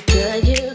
could you?